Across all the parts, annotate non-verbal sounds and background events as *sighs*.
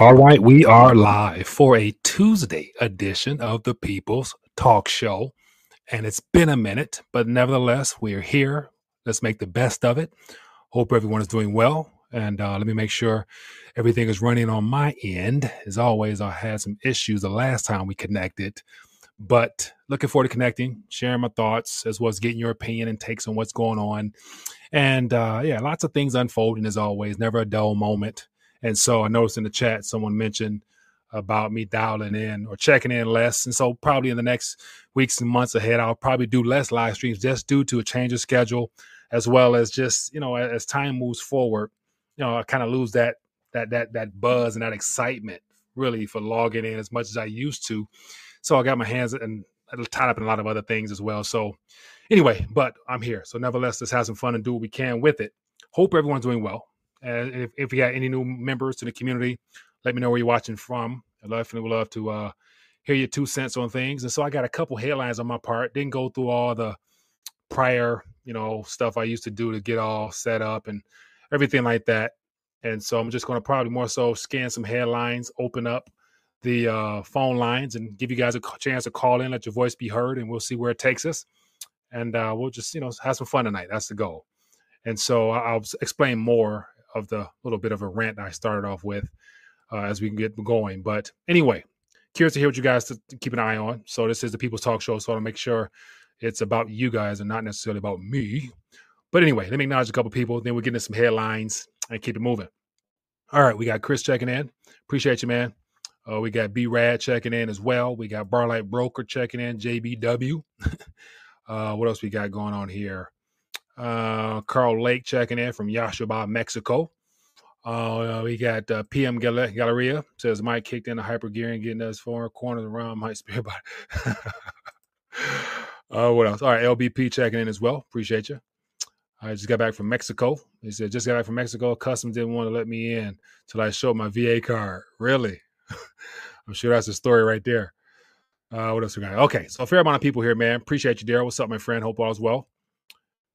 All right, we are live for a Tuesday edition of the People's Talk Show. And it's been a minute, but nevertheless, we're here. Let's make the best of it. Hope everyone is doing well. And uh, let me make sure everything is running on my end. As always, I had some issues the last time we connected, but looking forward to connecting, sharing my thoughts, as well as getting your opinion and takes on what's going on. And uh, yeah, lots of things unfolding as always, never a dull moment. And so I noticed in the chat someone mentioned about me dialing in or checking in less. And so probably in the next weeks and months ahead, I'll probably do less live streams just due to a change of schedule, as well as just, you know, as time moves forward, you know, I kind of lose that that that that buzz and that excitement really for logging in as much as I used to. So I got my hands and tied up in a lot of other things as well. So anyway, but I'm here. So nevertheless, let's have some fun and do what we can with it. Hope everyone's doing well. And if, if you got any new members to the community, let me know where you're watching from. I definitely would love to uh, hear your two cents on things. And so I got a couple headlines on my part. Didn't go through all the prior, you know, stuff I used to do to get all set up and everything like that. And so I'm just going to probably more so scan some headlines, open up the uh, phone lines, and give you guys a chance to call in, let your voice be heard, and we'll see where it takes us. And uh, we'll just, you know, have some fun tonight. That's the goal. And so I'll explain more of the little bit of a rant I started off with uh, as we can get going. But anyway, curious to hear what you guys to, keep an eye on. So this is the People's Talk Show, so I want to make sure it's about you guys and not necessarily about me. But anyway, let me acknowledge a couple people. Then we'll get into some headlines and keep it moving. All right, we got Chris checking in. Appreciate you, man. Uh, we got B Rad checking in as well. We got Barlight Broker checking in. JBW. *laughs* uh, what else we got going on here? Uh, Carl Lake checking in from Yashaba, Mexico. Uh, we got uh, PM Gal- Galleria says Mike kicked in the hyper gear and getting us four corners around Mike Spear. *laughs* uh, what else? All right, LBP checking in as well. Appreciate you. I just got back from Mexico. He said, just got back from Mexico. Customs didn't want to let me in till I showed my VA card. Really? *laughs* I'm sure that's the story right there. Uh, what else we got? Okay, so a fair amount of people here, man. Appreciate you, Daryl. What's up, my friend? Hope all is well.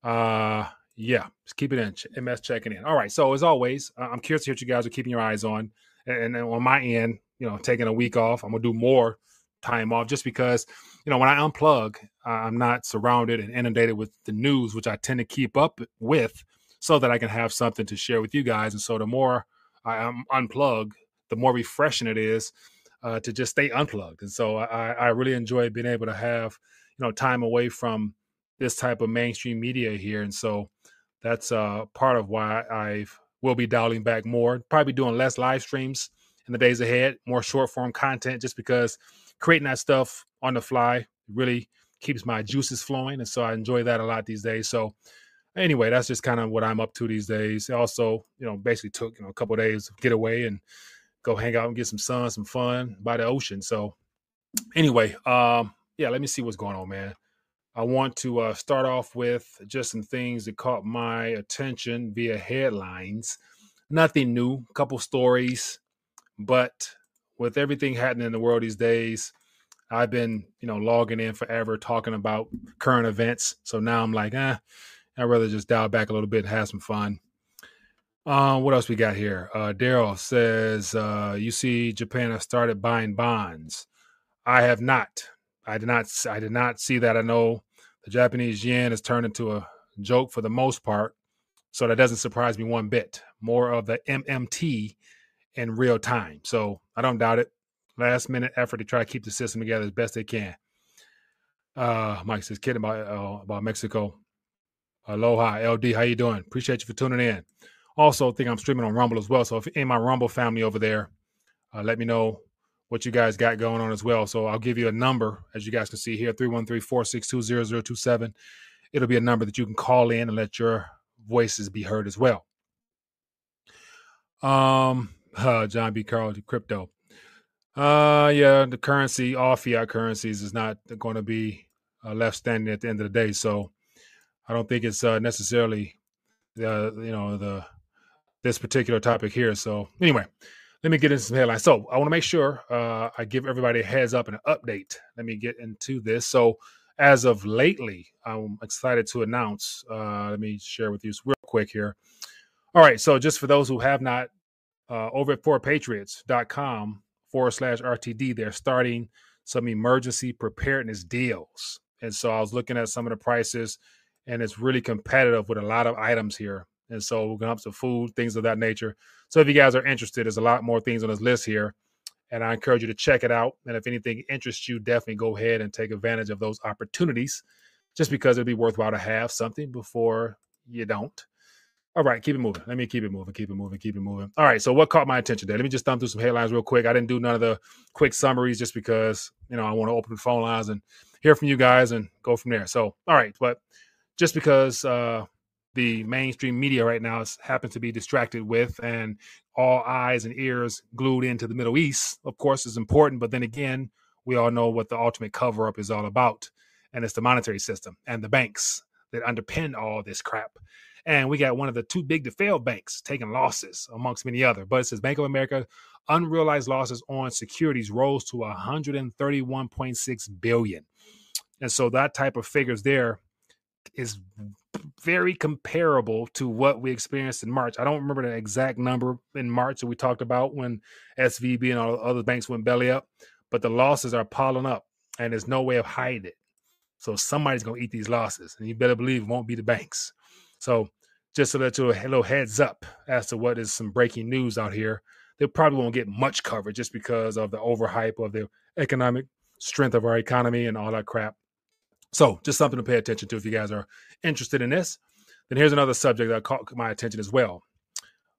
Uh, yeah, just keep it in. MS checking in. All right. So as always, I'm curious to hear what you guys are keeping your eyes on. And, and on my end, you know, taking a week off, I'm gonna do more time off just because, you know, when I unplug, I'm not surrounded and inundated with the news, which I tend to keep up with, so that I can have something to share with you guys. And so the more I um, unplug, the more refreshing it is uh, to just stay unplugged. And so I, I really enjoy being able to have, you know, time away from this type of mainstream media here. And so that's uh, part of why I will be dialing back more, probably doing less live streams in the days ahead, more short form content, just because creating that stuff on the fly really keeps my juices flowing. And so I enjoy that a lot these days. So anyway, that's just kind of what I'm up to these days. Also, you know, basically took you know a couple days get away and go hang out and get some sun, some fun by the ocean. So anyway, um, yeah, let me see what's going on, man. I want to uh, start off with just some things that caught my attention via headlines. Nothing new, couple stories, but with everything happening in the world these days, I've been, you know, logging in forever talking about current events. So now I'm like, eh, I'd rather just dial back a little bit and have some fun. Uh, what else we got here? Uh, Daryl says, uh, you see, Japan has started buying bonds. I have not. I did not. I did not see that. I know the Japanese yen has turned into a joke for the most part, so that doesn't surprise me one bit. More of the MMT in real time, so I don't doubt it. Last minute effort to try to keep the system together as best they can. Uh, Mike says, "Kidding about uh, about Mexico." Aloha, LD. How you doing? Appreciate you for tuning in. Also, think I'm streaming on Rumble as well. So if you're in my Rumble family over there, uh, let me know what you guys got going on as well. So I'll give you a number, as you guys can see here 313 462 0027. It'll be a number that you can call in and let your voices be heard as well. Um, uh, John B. Carl, crypto. Uh, yeah, the currency, all fiat currencies, is not going to be uh, left standing at the end of the day. So I don't think it's uh, necessarily the you know the this particular topic here. So anyway, let me get into some headlines. So I want to make sure uh, I give everybody a heads up and an update. Let me get into this. So as of lately, I'm excited to announce. Uh, let me share with you real quick here. All right. So just for those who have not uh, over at 4patriots.com forward slash RTD, they're starting some emergency preparedness deals. And so I was looking at some of the prices, and it's really competitive with a lot of items here. And so we're going up some food, things of that nature. So if you guys are interested, there's a lot more things on this list here. And I encourage you to check it out. And if anything interests you, definitely go ahead and take advantage of those opportunities just because it'd be worthwhile to have something before you don't. All right, keep it moving. Let me keep it moving, keep it moving, keep it moving. All right, so what caught my attention there? Let me just thumb through some headlines real quick. I didn't do none of the quick summaries just because, you know, I want to open the phone lines and hear from you guys and go from there. So, all right, but just because uh, the mainstream media right now is, happens to be distracted with and all eyes and ears glued into the Middle East, of course, is important. But then again, we all know what the ultimate cover up is all about, and it's the monetary system and the banks that underpin all this crap. And we got one of the too big to fail banks taking losses amongst many other. But it says Bank of America unrealized losses on securities rose to 131.6 billion. And so that type of figures there is very comparable to what we experienced in March. I don't remember the exact number in March that we talked about when SVB and all other banks went belly up, but the losses are piling up and there's no way of hiding it. So somebody's going to eat these losses, and you better believe it won't be the banks. So just to let you a little heads up as to what is some breaking news out here. They probably won't get much coverage just because of the overhype of the economic strength of our economy and all that crap. So just something to pay attention to if you guys are interested in this. Then here's another subject that caught my attention as well.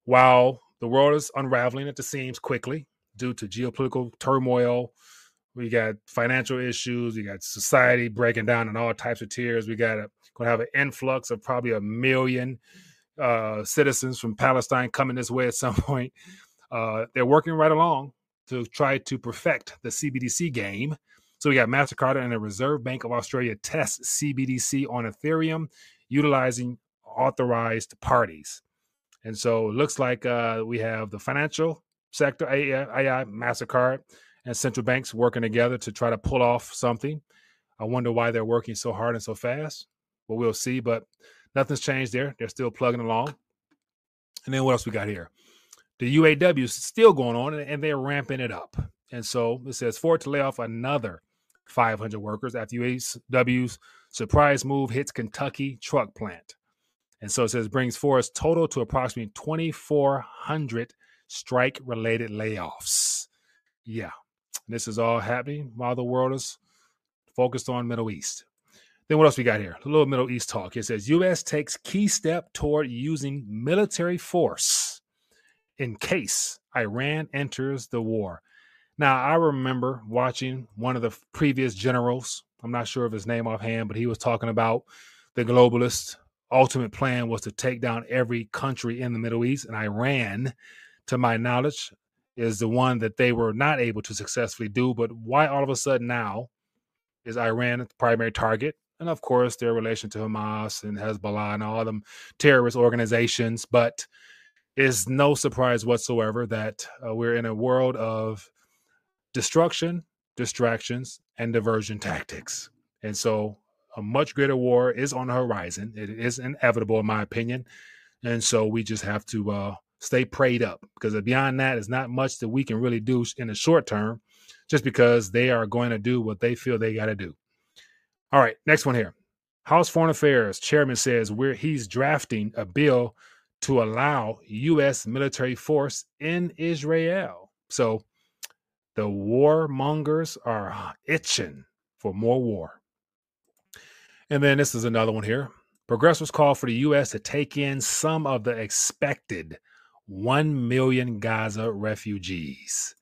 While the world is unraveling at the seams quickly due to geopolitical turmoil, we got financial issues, we got society breaking down in all types of tiers. We got a, going to have an influx of probably a million uh, citizens from Palestine coming this way at some *laughs* point. Uh, they're working right along to try to perfect the CBDC game. So we got MasterCard and the Reserve Bank of Australia test CBDC on Ethereum utilizing authorized parties. And so it looks like uh, we have the financial sector, AI, MasterCard, and central banks working together to try to pull off something. I wonder why they're working so hard and so fast. But we'll see. But Nothing's changed there. They're still plugging along. And then what else we got here? The UAW is still going on and they're ramping it up. And so it says Ford to lay off another 500 workers after UAW's surprise move hits Kentucky truck plant. And so it says brings Ford's total to approximately 2,400 strike related layoffs. Yeah. This is all happening while the world is focused on Middle East. Then what else we got here? A little Middle East talk. It says U.S. takes key step toward using military force in case Iran enters the war. Now I remember watching one of the previous generals. I'm not sure of his name offhand, but he was talking about the globalist ultimate plan was to take down every country in the Middle East, and Iran, to my knowledge, is the one that they were not able to successfully do. But why all of a sudden now is Iran the primary target? and of course their relation to Hamas and Hezbollah and all them terrorist organizations. But it's no surprise whatsoever that uh, we're in a world of destruction, distractions, and diversion tactics. And so a much greater war is on the horizon. It is inevitable, in my opinion. And so we just have to uh, stay prayed up because beyond that, there's not much that we can really do in the short term just because they are going to do what they feel they got to do. All right, next one here. House Foreign Affairs chairman says where he's drafting a bill to allow U.S. military force in Israel. So the warmongers are uh, itching for more war. And then this is another one here. Progressives call for the U.S. to take in some of the expected 1 million Gaza refugees.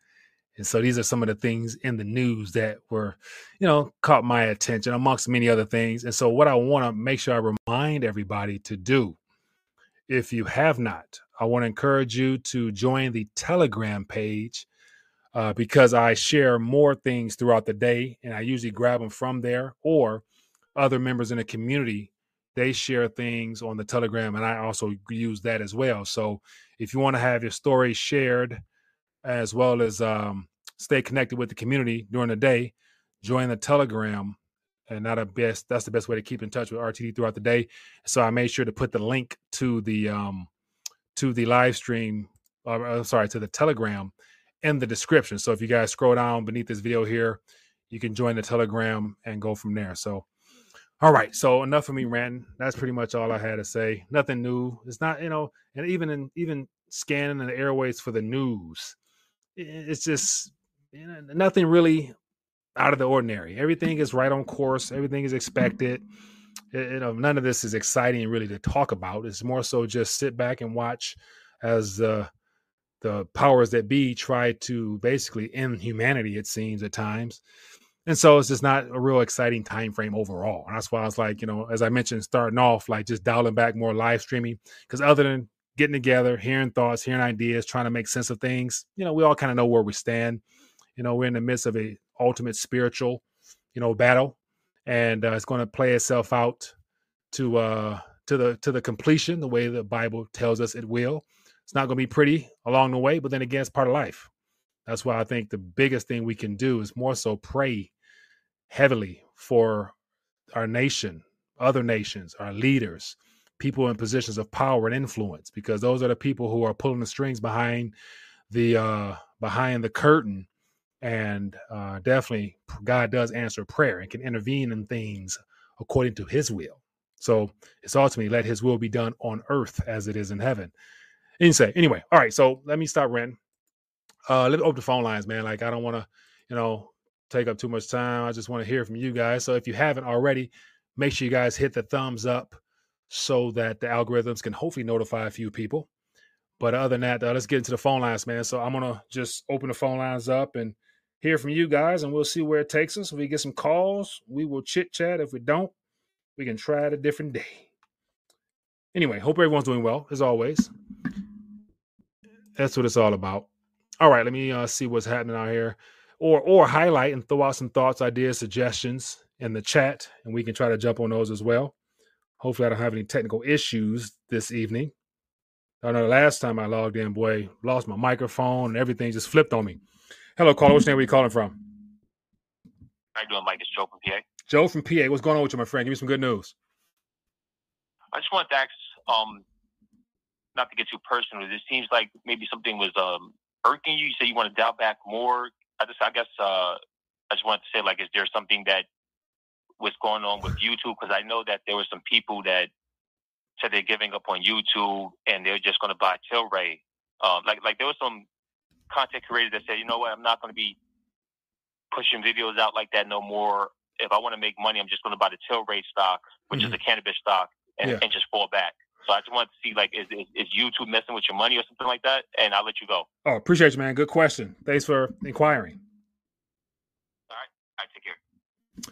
And so these are some of the things in the news that were, you know, caught my attention amongst many other things. And so what I want to make sure I remind everybody to do, if you have not, I want to encourage you to join the Telegram page uh, because I share more things throughout the day and I usually grab them from there or other members in the community. They share things on the Telegram and I also use that as well. So if you want to have your story shared, as well as um, stay connected with the community during the day. Join the Telegram, and a best that's the best way to keep in touch with RTD throughout the day. So I made sure to put the link to the um, to the live stream uh, sorry, to the Telegram in the description. So if you guys scroll down beneath this video here, you can join the Telegram and go from there. So, all right. So enough of me ranting. That's pretty much all I had to say. Nothing new. It's not, you know, and even in even scanning the airways for the news, it's just you know, nothing really out of the ordinary. Everything is right on course. Everything is expected. You know, none of this is exciting really to talk about. It's more so just sit back and watch as uh, the powers that be try to basically end humanity. It seems at times, and so it's just not a real exciting time frame overall. And that's why I was like, you know, as I mentioned, starting off like just dialing back more live streaming because other than getting together, hearing thoughts, hearing ideas, trying to make sense of things, you know, we all kind of know where we stand. You know, we're in the midst of a ultimate spiritual, you know, battle, and uh, it's going to play itself out to uh to the to the completion the way the Bible tells us it will. It's not going to be pretty along the way, but then again, it's part of life. That's why I think the biggest thing we can do is more so pray heavily for our nation, other nations, our leaders, people in positions of power and influence, because those are the people who are pulling the strings behind the uh, behind the curtain. And uh, definitely, God does answer prayer and can intervene in things according to His will. So it's ultimately let His will be done on earth as it is in heaven. Say, anyway, all right. So let me stop ranting. Uh, let me open the phone lines, man. Like I don't want to, you know, take up too much time. I just want to hear from you guys. So if you haven't already, make sure you guys hit the thumbs up so that the algorithms can hopefully notify a few people. But other than that, uh, let's get into the phone lines, man. So I'm gonna just open the phone lines up and hear from you guys, and we'll see where it takes us. If we get some calls, we will chit chat. If we don't, we can try it a different day. Anyway, hope everyone's doing well as always. That's what it's all about. All right, let me uh, see what's happening out here, or or highlight and throw out some thoughts, ideas, suggestions in the chat, and we can try to jump on those as well. Hopefully, I don't have any technical issues this evening. I know the last time I logged in, boy, lost my microphone and everything just flipped on me. Hello, caller. Which name are you calling from? How you doing, Mike? It's Joe from PA. Joe from PA. What's going on with you, my friend? Give me some good news. I just wanted to ask, um, not to get too personal, it seems like maybe something was um, irking you. You say you want to dial back more. I just, I guess, uh, I just wanted to say, like, is there something that was going on with YouTube? Because I know that there were some people that said they're giving up on YouTube and they're just going to buy Tilray. Um, like, like there was some content creators that said, you know what, I'm not going to be pushing videos out like that no more. If I want to make money, I'm just going to buy the Tilray stock, which mm-hmm. is a cannabis stock, and, yeah. and just fall back. So I just want to see like is, is, is YouTube messing with your money or something like that? And I'll let you go. Oh, appreciate you, man. Good question. Thanks for inquiring. All right. I take care.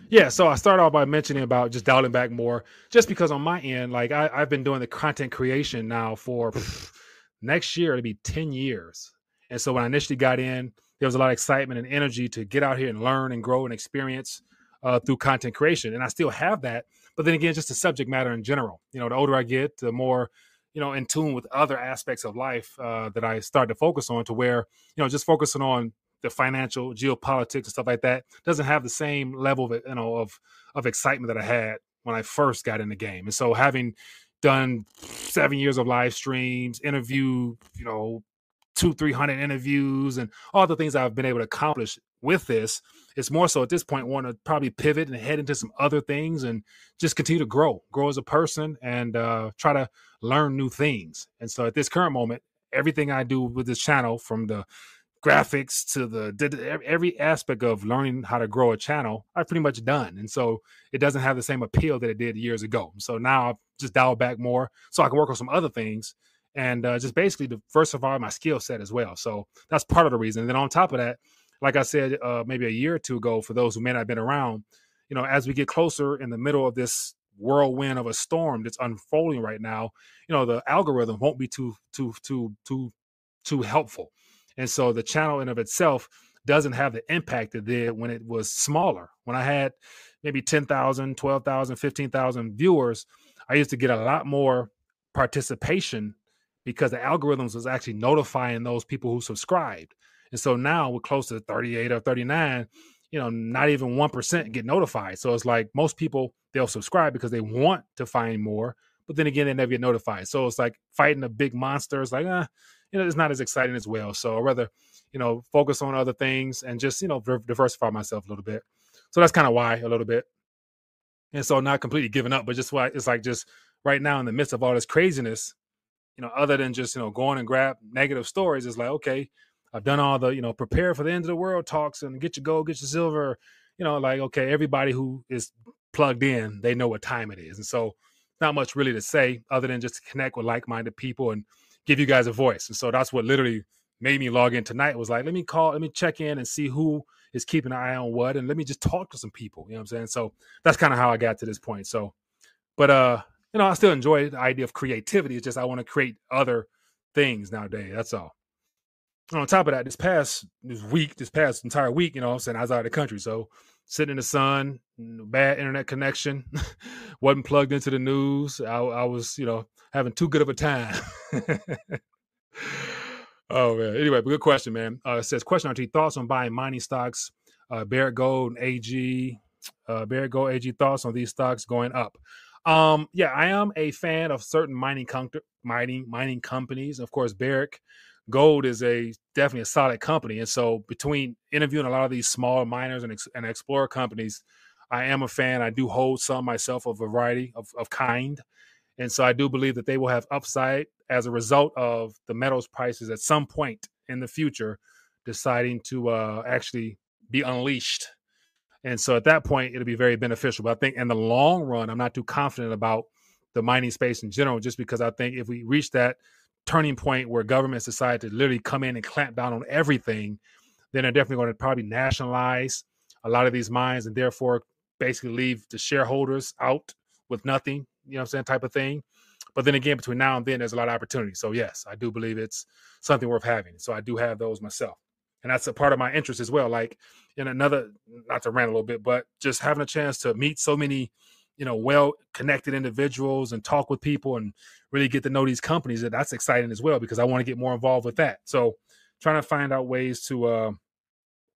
Yeah, so I start off by mentioning about just dialing back more, just because on my end, like I, have been doing the content creation now for *sighs* next year it'll be 10 years. And so when I initially got in, there was a lot of excitement and energy to get out here and learn and grow and experience uh, through content creation. And I still have that. But then again, just the subject matter in general. You know, the older I get, the more, you know, in tune with other aspects of life uh, that I start to focus on to where, you know, just focusing on the financial geopolitics and stuff like that doesn't have the same level of, you know, of, of excitement that I had when I first got in the game. And so having done seven years of live streams, interview, you know, two, three hundred interviews, and all the things I've been able to accomplish with this. It's more so at this point want to probably pivot and head into some other things and just continue to grow, grow as a person, and uh, try to learn new things. And so at this current moment, everything I do with this channel, from the graphics to the every aspect of learning how to grow a channel i've pretty much done and so it doesn't have the same appeal that it did years ago so now i've just dialed back more so i can work on some other things and uh, just basically diversify my skill set as well. So that's part of the reason. And then on top of that, like I said, uh, maybe a year or two ago, for those who may not have been around, you know, as we get closer in the middle of this whirlwind of a storm that's unfolding right now, you know, the algorithm won't be too too too too too helpful, and so the channel in of itself doesn't have the impact it did when it was smaller. When I had maybe 10,000, 12,000, 15,000 viewers, I used to get a lot more participation because the algorithms was actually notifying those people who subscribed. And so now we're close to 38 or 39, you know, not even 1% get notified. So it's like most people, they'll subscribe because they want to find more, but then again, they never get notified. So it's like fighting a big monster. It's like, ah, you know, it's not as exciting as well. So I'd rather, you know, focus on other things and just, you know, diversify myself a little bit. So that's kind of why a little bit. And so not completely giving up, but just why it's like just right now in the midst of all this craziness, you know, other than just, you know, going and grab negative stories, it's like, okay, I've done all the, you know, prepare for the end of the world talks and get your gold, get your silver, you know, like, okay, everybody who is plugged in, they know what time it is. And so not much really to say other than just to connect with like-minded people and give you guys a voice. And so that's what literally made me log in tonight was like, let me call, let me check in and see who is keeping an eye on what and let me just talk to some people. You know what I'm saying? So that's kind of how I got to this point. So, but uh, you know, I still enjoy the idea of creativity. It's just I want to create other things nowadays. That's all. On top of that, this past this week, this past entire week, you know, I'm saying I was out of the country. So sitting in the sun, bad internet connection, *laughs* wasn't plugged into the news. I, I, was, you know, having too good of a time. *laughs* oh man. Anyway, but good question, man. Uh, it says question RT thoughts on buying mining stocks, uh, Barrick Gold and AG, uh, Barrick Gold AG thoughts on these stocks going up. Um, yeah, I am a fan of certain mining com- mining mining companies. Of course, Barrick Gold is a definitely a solid company, and so between interviewing a lot of these small miners and, and explorer companies, I am a fan. I do hold some myself, of a variety of, of kind, and so I do believe that they will have upside as a result of the metals prices at some point in the future deciding to uh, actually be unleashed. And so at that point, it'll be very beneficial. But I think in the long run, I'm not too confident about the mining space in general, just because I think if we reach that turning point where governments decide to literally come in and clamp down on everything, then they're definitely going to probably nationalize a lot of these mines and therefore basically leave the shareholders out with nothing, you know what I'm saying, type of thing. But then again, between now and then, there's a lot of opportunity. So yes, I do believe it's something worth having. So I do have those myself. And that's a part of my interest as well. Like in another, not to rant a little bit, but just having a chance to meet so many you know well connected individuals and talk with people and really get to know these companies that that's exciting as well because i want to get more involved with that. So trying to find out ways to uh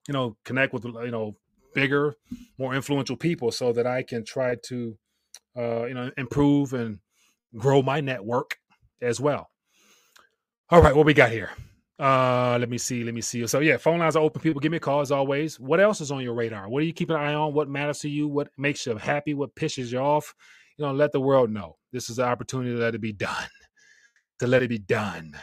you know connect with you know bigger more influential people so that i can try to uh you know improve and grow my network as well. All right what we got here uh, let me see. Let me see. So yeah, phone lines are open. People give me a call as always. What else is on your radar? What are you keeping an eye on? What matters to you? What makes you happy? What pisses you off? You know, let the world know. This is the opportunity to let it be done. *laughs* To let it be done.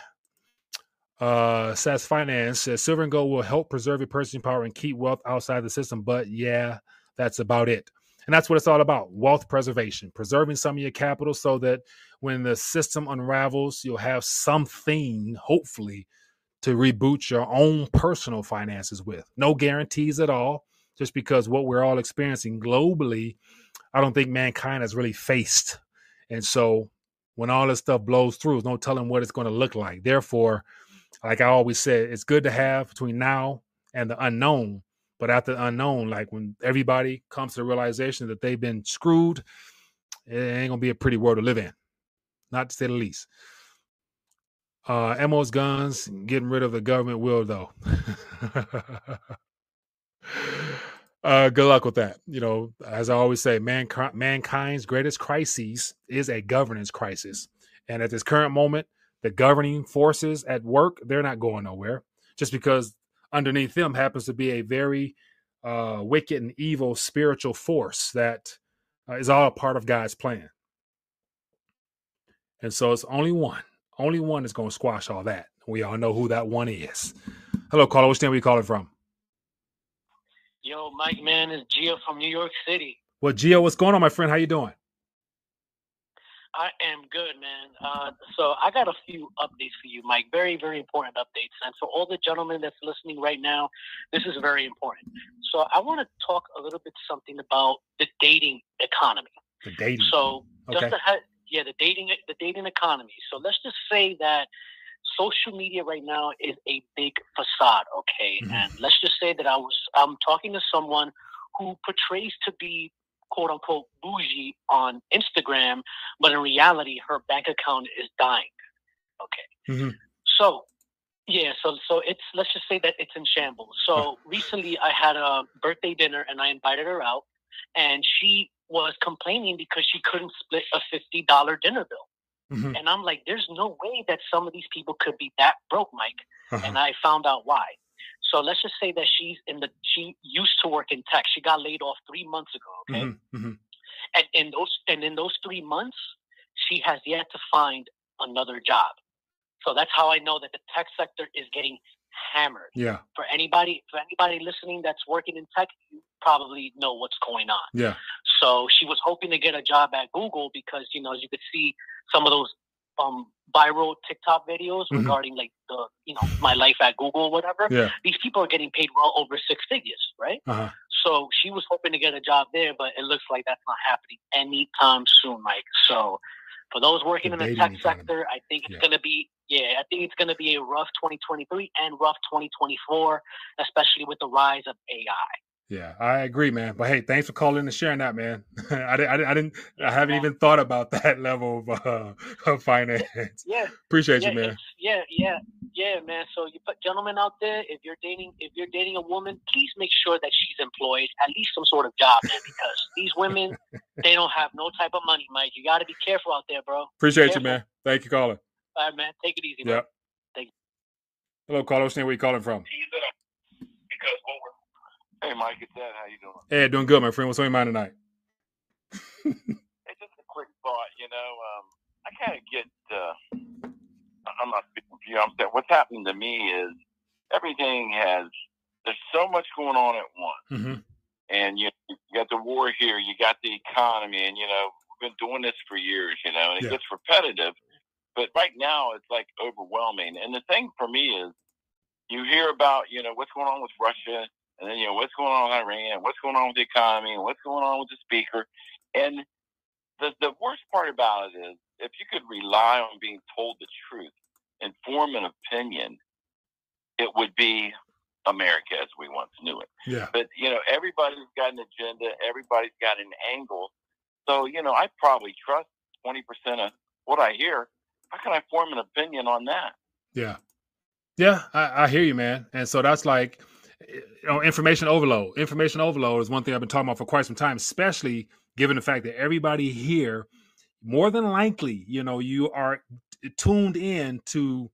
Uh, SAS Finance says silver and gold will help preserve your purchasing power and keep wealth outside the system. But yeah, that's about it. And that's what it's all about wealth preservation, preserving some of your capital so that when the system unravels, you'll have something, hopefully, to reboot your own personal finances with. No guarantees at all, just because what we're all experiencing globally, I don't think mankind has really faced. And so when all this stuff blows through, there's no telling what it's going to look like. Therefore, like I always said, it's good to have between now and the unknown. But after the unknown, like when everybody comes to the realization that they've been screwed, it ain't gonna be a pretty world to live in, not to say the least. Uh, Ammo's guns, getting rid of the government will though. *laughs* uh, good luck with that. You know, as I always say, mankind, mankind's greatest crisis is a governance crisis, and at this current moment, the governing forces at work they're not going nowhere. Just because underneath them happens to be a very uh, wicked and evil spiritual force that uh, is all part of God's plan. And so it's only one only one is going to squash all that. We all know who that one is. Hello, caller. Which name are you calling from? Yo, Mike, man, it's Gio from New York City. Well, Gio, what's going on, my friend? How you doing? I am good, man. Uh, so I got a few updates for you, Mike. Very, very important updates. And for all the gentlemen that's listening right now, this is very important. So I want to talk a little bit something about the dating economy. The dating. So okay. just to yeah, the dating the dating economy. So let's just say that social media right now is a big facade, okay? Mm-hmm. And let's just say that I was I'm talking to someone who portrays to be quote unquote bougie on Instagram, but in reality her bank account is dying. Okay. Mm-hmm. So yeah, so so it's let's just say that it's in shambles. So recently I had a birthday dinner and I invited her out and she was complaining because she couldn't split a $50 dinner bill. Mm-hmm. And I'm like, there's no way that some of these people could be that broke, Mike. Uh-huh. And I found out why. So let's just say that she's in the she used to work in tech. She got laid off three months ago. Okay, mm-hmm. Mm-hmm. and in those and in those three months, she has yet to find another job. So that's how I know that the tech sector is getting hammered. Yeah. For anybody for anybody listening that's working in tech, you probably know what's going on. Yeah. So she was hoping to get a job at Google because you know as you could see some of those um viral TikTok videos mm-hmm. regarding like the you know my life at Google or whatever. Yeah. These people are getting paid well over six figures, right? Uh-huh. So she was hoping to get a job there, but it looks like that's not happening anytime soon, Mike. So for those working the in the tech sector, I think it's yeah. going to be yeah, I think it's going to be a rough 2023 and rough 2024, especially with the rise of AI. Yeah, I agree, man. But hey, thanks for calling and sharing that, man. *laughs* I, didn't, I, didn't, I didn't, I haven't even thought about *laughs* that level of, uh, of finance. Yeah, *laughs* appreciate yeah, you, man. Yeah, yeah, yeah, man. So you put gentlemen out there, if you're dating, if you're dating a woman, please make sure that she's employed, at least some sort of job, man, because these women, they don't have no type of money, Mike. You got to be careful out there, bro. Appreciate you, man. Thank you, caller. All right, man. Take it easy. Yep. Thank you. Hello, caller. Where are you calling from? Because Hey, Mike, it's Ed. How you doing? Hey, doing good, my friend. What's on your mind tonight? *laughs* hey, just a quick thought. You know, um, I kind of get. Uh, I'm not speaking for you. I'm saying what's happening to me is everything has. There's so much going on at once, mm-hmm. and you, you got the war here. You got the economy, and you know we've been doing this for years. You know, and it yeah. gets repetitive. But right now, it's like overwhelming. And the thing for me is, you hear about you know what's going on with Russia and then you know what's going on with Iran, what's going on with the economy, and what's going on with the speaker. And the the worst part about it is if you could rely on being told the truth and form an opinion, it would be America as we once knew it. Yeah. But you know, everybody's got an agenda, everybody's got an angle. So, you know, I probably trust twenty percent of what I hear. How can I form an opinion on that? Yeah. Yeah, I, I hear you, man. And so that's like you know, information overload. Information overload is one thing I've been talking about for quite some time, especially given the fact that everybody here, more than likely, you know, you are tuned in to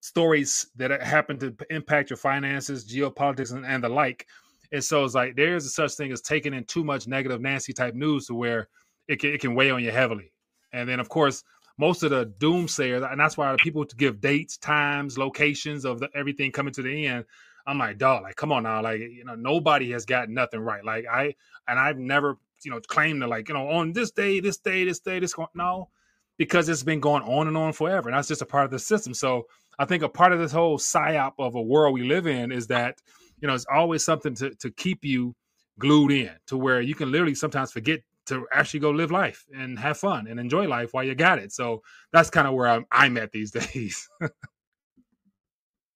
stories that happen to impact your finances, geopolitics, and, and the like. And so it's like there is such thing as taking in too much negative Nancy type news to where it can, it can weigh on you heavily. And then, of course, most of the doomsayers, and that's why the people to give dates, times, locations of the, everything coming to the end I'm like, dog, like, come on now, like, you know, nobody has got nothing right. Like, I and I've never, you know, claimed to like, you know, on this day, this day, this day, this no, because it's been going on and on forever, and that's just a part of the system. So I think a part of this whole psyop of a world we live in is that, you know, it's always something to to keep you glued in to where you can literally sometimes forget to actually go live life and have fun and enjoy life while you got it. So that's kind of where I'm, I'm at these *laughs* days.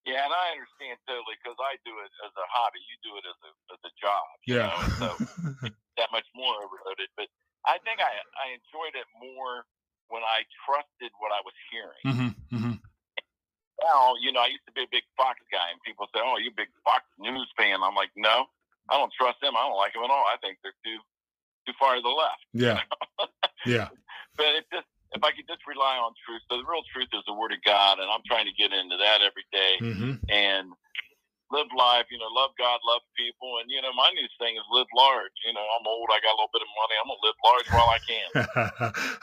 Yeah, and I understand totally because I do it as a hobby. You do it as a as a job. yeah. Know? So *laughs* that much more overloaded. But I think I I enjoyed it more when I trusted what I was hearing. Mm-hmm, mm-hmm. Now, you know, I used to be a big Fox guy, and people say, "Oh, you big Fox News fan?" I'm like, "No, I don't trust them. I don't like them at all. I think they're too too far to the left." *laughs* Yeah. yeah. But it just if I could just rely on truth, the real truth is the word of God, and I'm trying to get into that every day mm-hmm. and live life, you know, love God, love people, and you know, my new thing is live large. You know, I'm old, I got a little bit of money, I'm gonna live large while I can.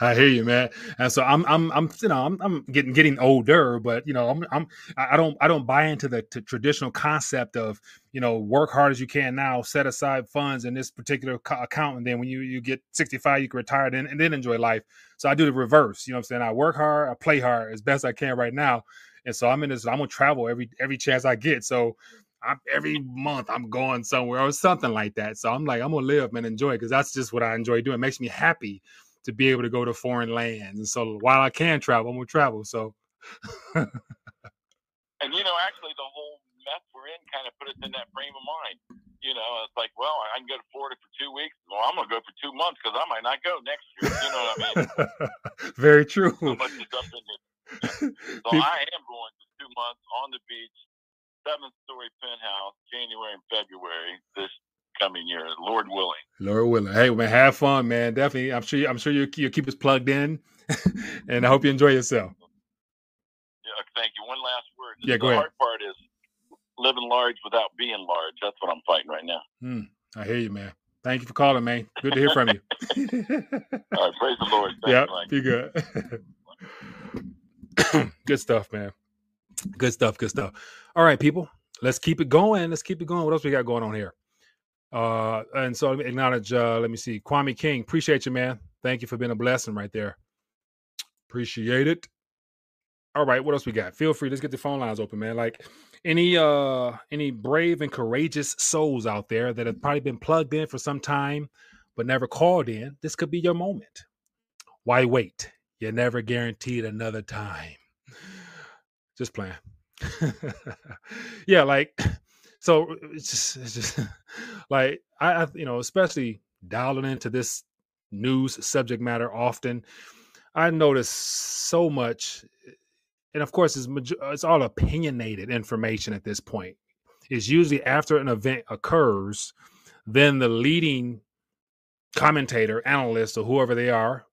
*laughs* I hear you, man. And so I'm, I'm, I'm, you know, I'm, I'm getting getting older, but you know, I'm, I'm, I don't, I don't buy into the traditional concept of you know, work hard as you can now, set aside funds in this particular account, and then when you you get 65, you can retire and, and then enjoy life. So I do the reverse. You know, what I'm saying I work hard, I play hard as best I can right now, and so I'm in this. I'm gonna travel every every chance I get. So I'm, every month I'm going somewhere or something like that. So I'm like, I'm gonna live and enjoy because that's just what I enjoy doing. It makes me happy to be able to go to foreign lands. And so while I can travel, I'm gonna travel. So *laughs* and you know, actually the whole mess we're in kind of put us in that frame of mind. You know, it's like, well, I can go to Florida for two weeks. Well, I'm gonna go for two months because I might not go next year. You know what I mean? *laughs* Very true. So much is up in *laughs* So I am going to two months on the beach seventh story penthouse January and February this coming year, Lord willing. Lord willing. Hey man, have fun, man. Definitely. I'm sure you, I'm sure you you keep us plugged in *laughs* and I hope you enjoy yourself. Yeah, thank you. One last word. Yeah, go ahead. Hard part is living large without being large. That's what I'm fighting right now. Hmm. I hear you, man. Thank you for calling, man. Good to hear from you. *laughs* All right, praise the Lord. Yeah, you, be good. *coughs* good stuff, man. Good stuff. Good stuff. All right, people. Let's keep it going. Let's keep it going. What else we got going on here? Uh, and so let me acknowledge. Uh, let me see, Kwame King. Appreciate you, man. Thank you for being a blessing right there. Appreciate it. All right, what else we got? Feel free. Let's get the phone lines open, man. Like any uh any brave and courageous souls out there that have probably been plugged in for some time but never called in, this could be your moment. Why wait? You're never guaranteed another time. *sighs* Just playing. *laughs* yeah, like *clears throat* so it's just, it's just *laughs* like I, I you know, especially dialing into this news subject matter often, I notice so much and of course it's, uh, it's all opinionated information at this point. It's usually after an event occurs then the leading commentator analyst or whoever they are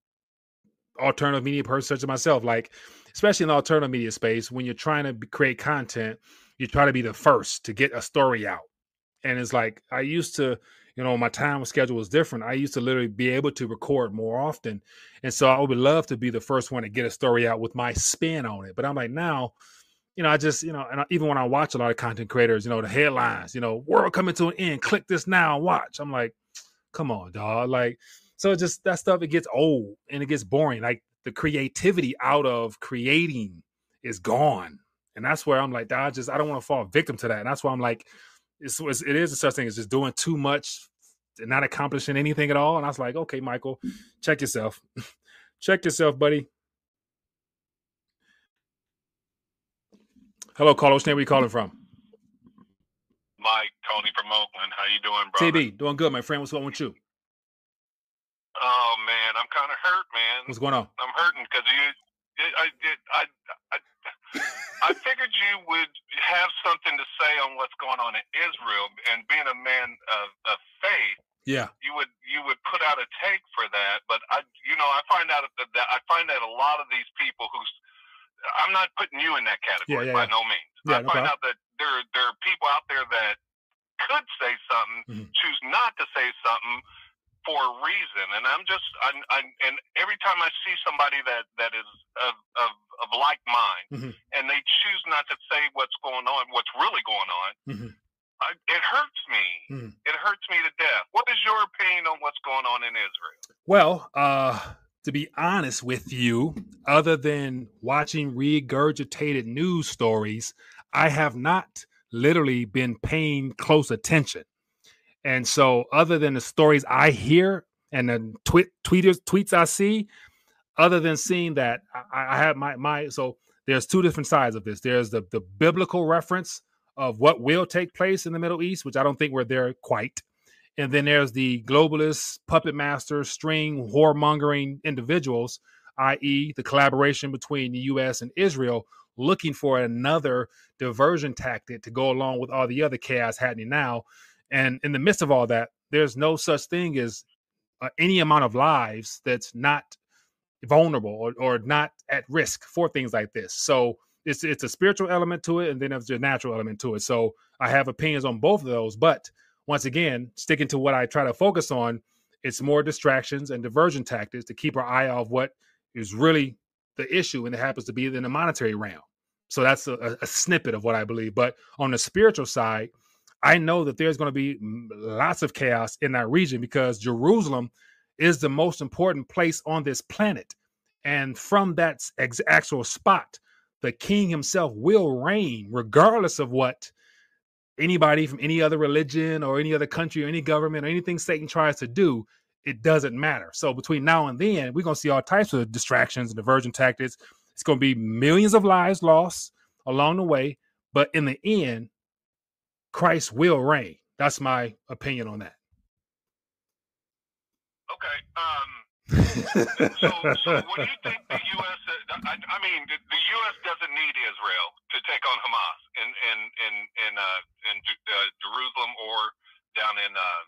alternative media person such as myself like especially in the alternative media space when you're trying to create content you try to be the first to get a story out. And it's like i used to you know my time schedule was different. I used to literally be able to record more often and so i would love to be the first one to get a story out with my spin on it but i'm like now you know i just you know and even when i watch a lot of content creators you know the headlines you know world coming to an end click this now and watch i'm like come on dog like so just that stuff it gets old and it gets boring like the creativity out of creating is gone and that's where i'm like i just i don't want to fall victim to that and that's why i'm like it's, it's it is a such thing as just doing too much and not accomplishing anything at all. And I was like, okay, Michael, check yourself. *laughs* check yourself, buddy. Hello, caller. Where are you calling from? Mike, Tony from Oakland. How you doing, bro? TB, doing good, my friend. What's going on with you? Oh man, I'm kind of hurt, man. What's going on? I'm hurting because you. I did. I, I, I figured you would have something to say on what's going on in Israel, and being a man of, of faith, yeah, you would you would put out a take for that. But I, you know, I find out that, that I find that a lot of these people who's I'm not putting you in that category Yeah, yeah, by yeah. no means. Yeah, I no find problem. out that there there are people out there that could say something, Mhm. choose not to say something for a reason. And I'm just, I, I, and every time I see somebody that that is of of, of like mind, Mhm. and they choose not to say what's going on, what's really going on, Mhm. I, it hurts me. Mhm. It hurts me to death. What is your opinion on what's going on in Israel? Well, uh, to be honest with you, other than watching regurgitated news stories, I have not literally been paying close attention. And so, other than the stories I hear and the tweet tweeters tweets I see, other than seeing that, I, I have my my so there's two different sides of this. There's the the biblical reference of what will take place in the Middle East, which I don't think we're there quite. And then there's the globalist, puppet master, string whoremongering individuals, i.e., the collaboration between the U.S. and Israel, looking for another diversion tactic to go along with all the other chaos happening now. And in the midst of all that, there's no such thing as uh, any amount of lives that's not vulnerable or, or not at risk for things like this. So it's it's a spiritual element to it, and then there's a natural element to it. So I have opinions on both of those, but once again, sticking to what I try to focus on, it's more distractions and diversion tactics to keep our eye off what is really the issue, and it happens to be in the monetary realm. So that's a, a snippet of what I believe. But on the spiritual side, I know that there's going to be lots of chaos in that region because Jerusalem is the most important place on this planet. And from that ex- actual spot, the king himself will reign, regardless of what anybody from any other religion or any other country or any government or anything Satan tries to do. It doesn't matter. So between now and then, we're going to see all types of distractions and diversion tactics. It's going to be millions of lives lost along the way. But in the end, Christ will reign. That's my opinion on that. Okay. Um, so, so what do you *laughs* think the U.S. I, I mean, the, the U.S. doesn't need Israel to take on Hamas in in in in, uh, in uh, Jerusalem or down in um,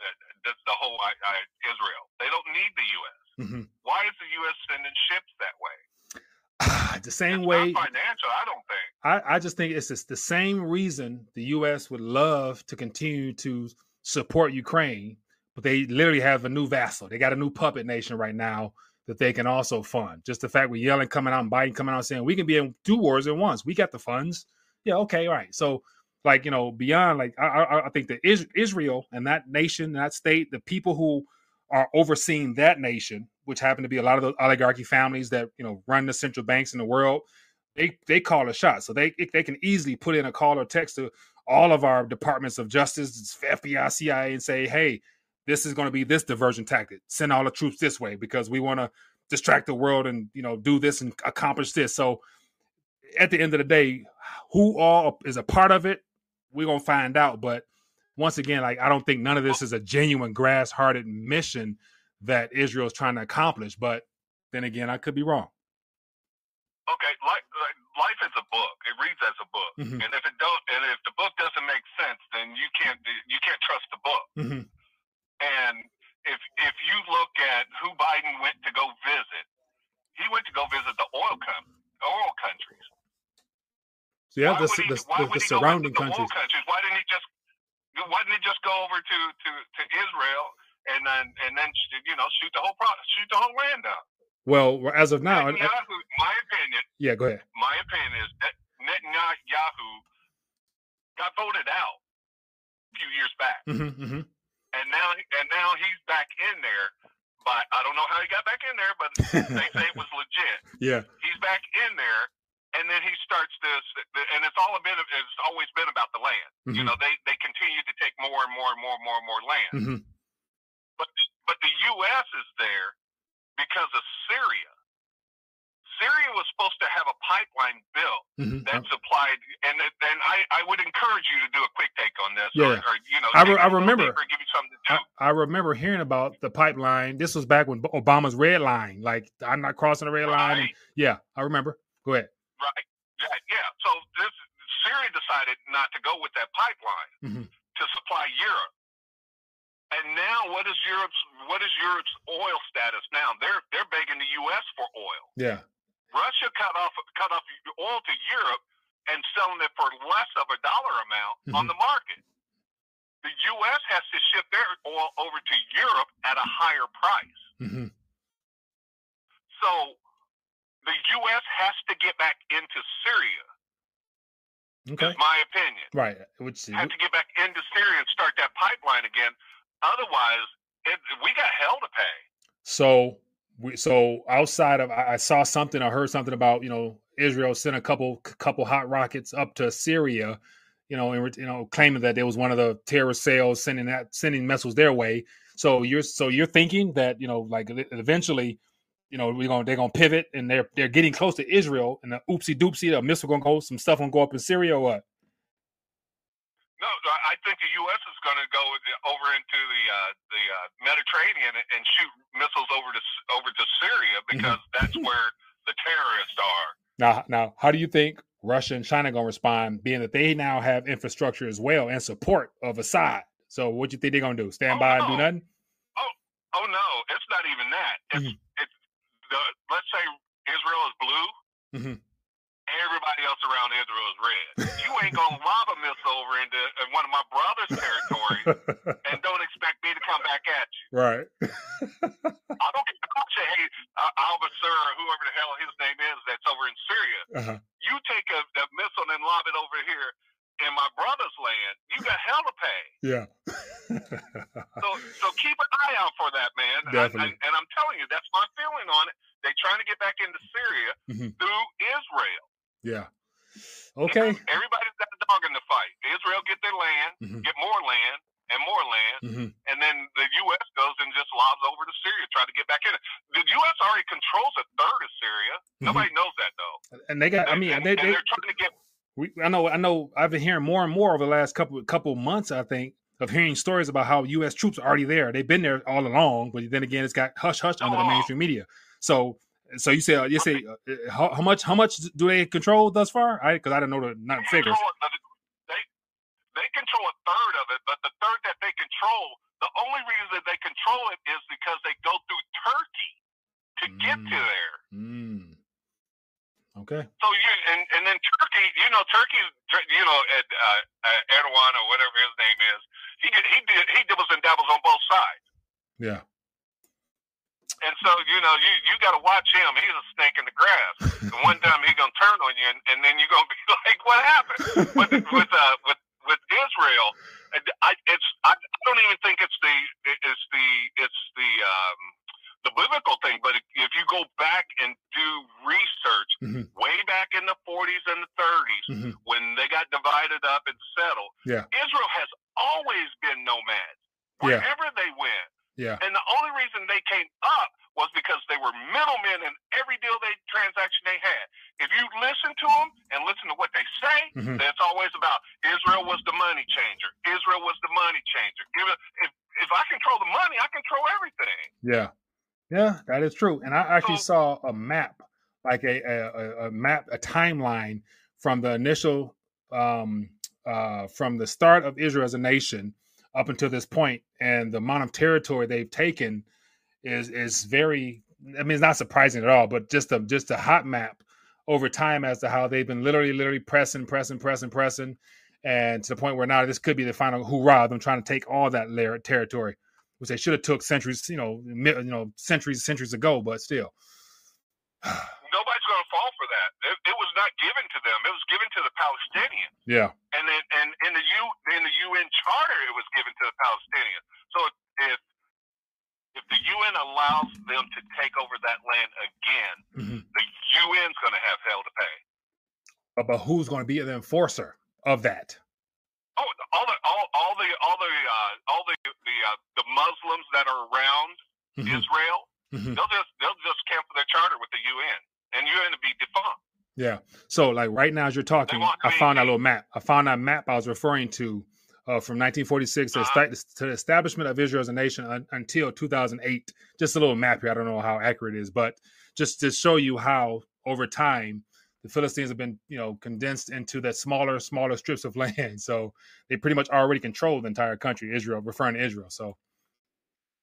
uh, the, the whole I, I, Israel. They don't need the U.S. Mm-hmm. Why is the U.S. sending ships that way? *sighs* the same it's way financial i don't think. I, I just think it's just the same reason the us would love to continue to support ukraine but they literally have a new vassal. They got a new puppet nation right now that they can also fund. Just the fact we're Yellen coming out and biden coming out saying we can be in two wars at once. We got the funds. Yeah okay all right. So like you know beyond like i, I, I think that israel and that nation that state the people who are overseeing that nation which happen to be a lot of the oligarchy families that you know run the central banks in the world, they they call a shot. So they they can easily put in a call or text to all of our departments of justice, FBI, CIA, and say, hey, this is going to be this diversion tactic. Send all the troops this way because we want to distract the world and you know do this and accomplish this. So at the end of the day, who all is a part of it, we're gonna find out. But once again, like I don't think none of this is a genuine grass-hearted mission that Israel is trying to accomplish. But then again, I could be wrong. Okay, life, life is a book. It reads as a book, mm-hmm. and if it don't, and if the book doesn't make sense, then you can't you can't trust the book. Mm-hmm. And if if you look at who Biden went to go visit, he went to go visit the oil com- oil countries. So yeah, the, he, the, the, the surrounding countries. countries. Why didn't he just why didn't he just go over to to to Israel and then and then you know shoot the whole pro- shoot the whole land down. Well, as of now, Netanyahu, my opinion. Yeah, go ahead. My opinion is that Netanyahu got voted out a few years back, mm-hmm, mm-hmm. and now and now he's back in there. But I don't know how he got back in there, but *laughs* they say it was legit. Yeah, he's back in there, and then he starts this, and it's all been it's always been about the land. Mm-hmm. You know, they they continue to take more and more and more and more and more land. Mm-hmm. But but the U.S. is there because of Syria. Syria was supposed to have a pipeline built mm-hmm. that supplied, and and I, I would encourage you to do a quick take on this. Yeah, or, or, you know, I, re- I remember. Give you something to do. I, I, remember hearing about the pipeline. This was back when Obama's red line, like I'm not crossing the red right. line. And, yeah, I remember. Go ahead. Right. Yeah. yeah. So this Syria decided not to go with that pipeline mm-hmm. to supply Europe. And now, what is Europe's what is Europe's oil status now? They're they're begging the U.S. for oil. Yeah. Russia cut off cut off oil to Europe and selling it for less of a dollar amount mm-hmm. on the market. The U.S. has to ship their oil over to Europe at a higher price. Mm-hmm. So the U.S. has to get back into Syria. Okay. Is my opinion. Right. Which have to get back into Syria and start that pipeline again Otherwise, it, we got hell to pay. So we so outside of I, I saw something I heard something about you know Israel sent a couple couple hot rockets up to Syria, you know, and you know claiming that there was one of the terrorist cells sending that sending missiles their way. So you're so you're thinking that you know like eventually, you know we're gonna they're gonna pivot and they're they're getting close to Israel and the oopsie doopsie a missile gonna go some stuff gonna go up in Syria or what? No, I think the U.S. is going to go over into the uh, the uh, Mediterranean and shoot missiles over to over to Syria mm-hmm. because that's where the terrorists are. Now, now, how do you think Russia and China going to respond, being that they now have infrastructure as well and support of Assad? So, what do you think they're going to do? Stand oh, by no. and do nothing? Oh, oh no, it's not even that. It's mm-hmm. The let's say Israel is blue. Mm-hmm everybody else around Israel is red. You ain't gonna lob a missile over into one of my brother's territory and don't expect me to come back at you. Right. I don't I'll say, hey, uh, officer or whoever the hell his name is that's over in Syria. Uh-huh. You take a, a missile and lob it over here in my brother's land. You got hell to pay. Yeah. So so keep an eye out for that, man. Definitely. I, I, and I'm telling you, that's my feeling on it. They're trying to get back into Syria mm-hmm. through Israel. Yeah. Okay. Everybody's got a dog in the fight. Israel get their land, mm-hmm. get more land and more land, mm-hmm. and then the U.S. goes and just lobs over to Syria, try to get back in it. The U.S. already controls a third of Syria. Mm-hmm. Nobody knows that though. And they got. I mean, and, they, and they, are trying to get. We, I know. I know. I've been hearing more and more over the last couple couple months. I think of hearing stories about how U.S. troops are already there. They've been there all along, but then again, it's got hush hush under oh. the mainstream media. So so you say you say uh, how, how, much how much do they control thus far? I because I don't know the not they figures. They they control a third of it, but the third that they control, the only reason that they control it is because they go through Turkey. to mm. get to mm. there. Mm. Okay. So you and and then Turkey, you know, Turkey, you know, uh, uh, Erdogan or whatever his name is, he he did he dibbles and dabbles on both sides. Yeah. And so you know you you got to watch him. He's a snake in the grass. and one time he's gonna turn on you, and, and then you're gonna be *laughs* like, "What happened?" with with uh, with with Israel, I, it's I, I don't even think it's the it's the it's the um, the biblical thing, but if you go back and do research mm-hmm. way back in the 40s and the 30s mm-hmm. when they got divided up and settled, yeah. Israel has always been nomads wherever yeah. they went. Yeah. And the only reason they came up was because they were middlemen in every deal they transaction they had. If you listen to them and listen to what they say, mm-hmm. it's always about Israel was the money changer. Israel was the money changer. If if I control the money, I control everything. Yeah. Yeah, that is true. And I actually saw a map, like a, a, a map, a timeline from the initial, um, uh, from the start of Israel as a nation up until this point, and the amount of territory they've taken is is very. I mean, it's not surprising at all, but just a just a hot map over time as to how they've been literally, literally pressing, pressing, pressing, pressing, and to the point where now this could be the final hoorah them trying to take all that layer territory which they should have took centuries, you know, you know, centuries, centuries ago, but still. *sighs* Nobody's to fall for that. It, it, was not given to them. It was given to the Palestinians. Yeah. And then, and in the U in the UN Charter, it was given to the Palestinians. So if if the UN allows them to take over that land again, mm-hmm. the UN's going to have hell to pay. But, but who's going to be the enforcer of that? Oh, all the all, all the all the uh, all the the uh, the Muslims that are around mm-hmm. Israel, mm-hmm. they'll just they'll just cancel their charter with the UN, and UN to be defunct. Yeah. So like right now as you're talking, I found that little map. I found that map I was referring to uh, from 1946 uh-huh. to the establishment of Israel as a nation un- until 2008. Just a little map here. I don't know how accurate it is, but just to show you how over time the Philistines have been, you know, condensed into the smaller, smaller strips of *laughs* land. So they pretty much already control the entire country, Israel, referring to Israel. So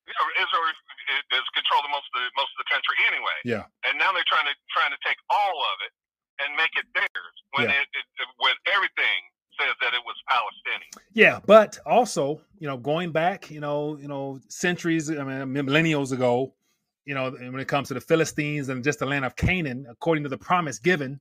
yeah, Israel is control the most of the most of the country anyway. Yeah. And now they're trying to trying to take all of it and make it theirs when yeah. it, it when everything says that it was Palestinian. Yeah, but also, you know, going back, you know, you know, centuries, I mean, millennials ago, you know, when it comes to the Philistines and just the land of Canaan, according to the promise given,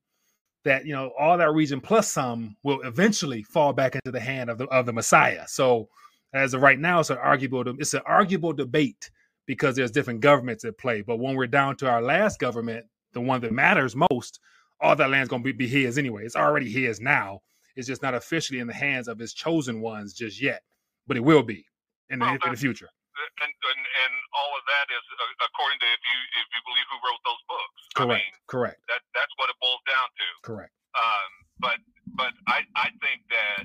that you know all that region plus some will eventually fall back into the hand of the of the Messiah. So as of right now, it's an arguable it's an arguable debate because there's different governments at play. But when we're down to our last government, the one that matters most, all that land's gonna be, be his anyway. It's already his now. It's just not officially in the hands of his chosen ones just yet, but it will be in the, well, in the future. And, and, and all of that is uh, according to if you if you believe who wrote those books. Correct. I mean, correct. That that's what it boils down to. Correct. Um, but but I I think that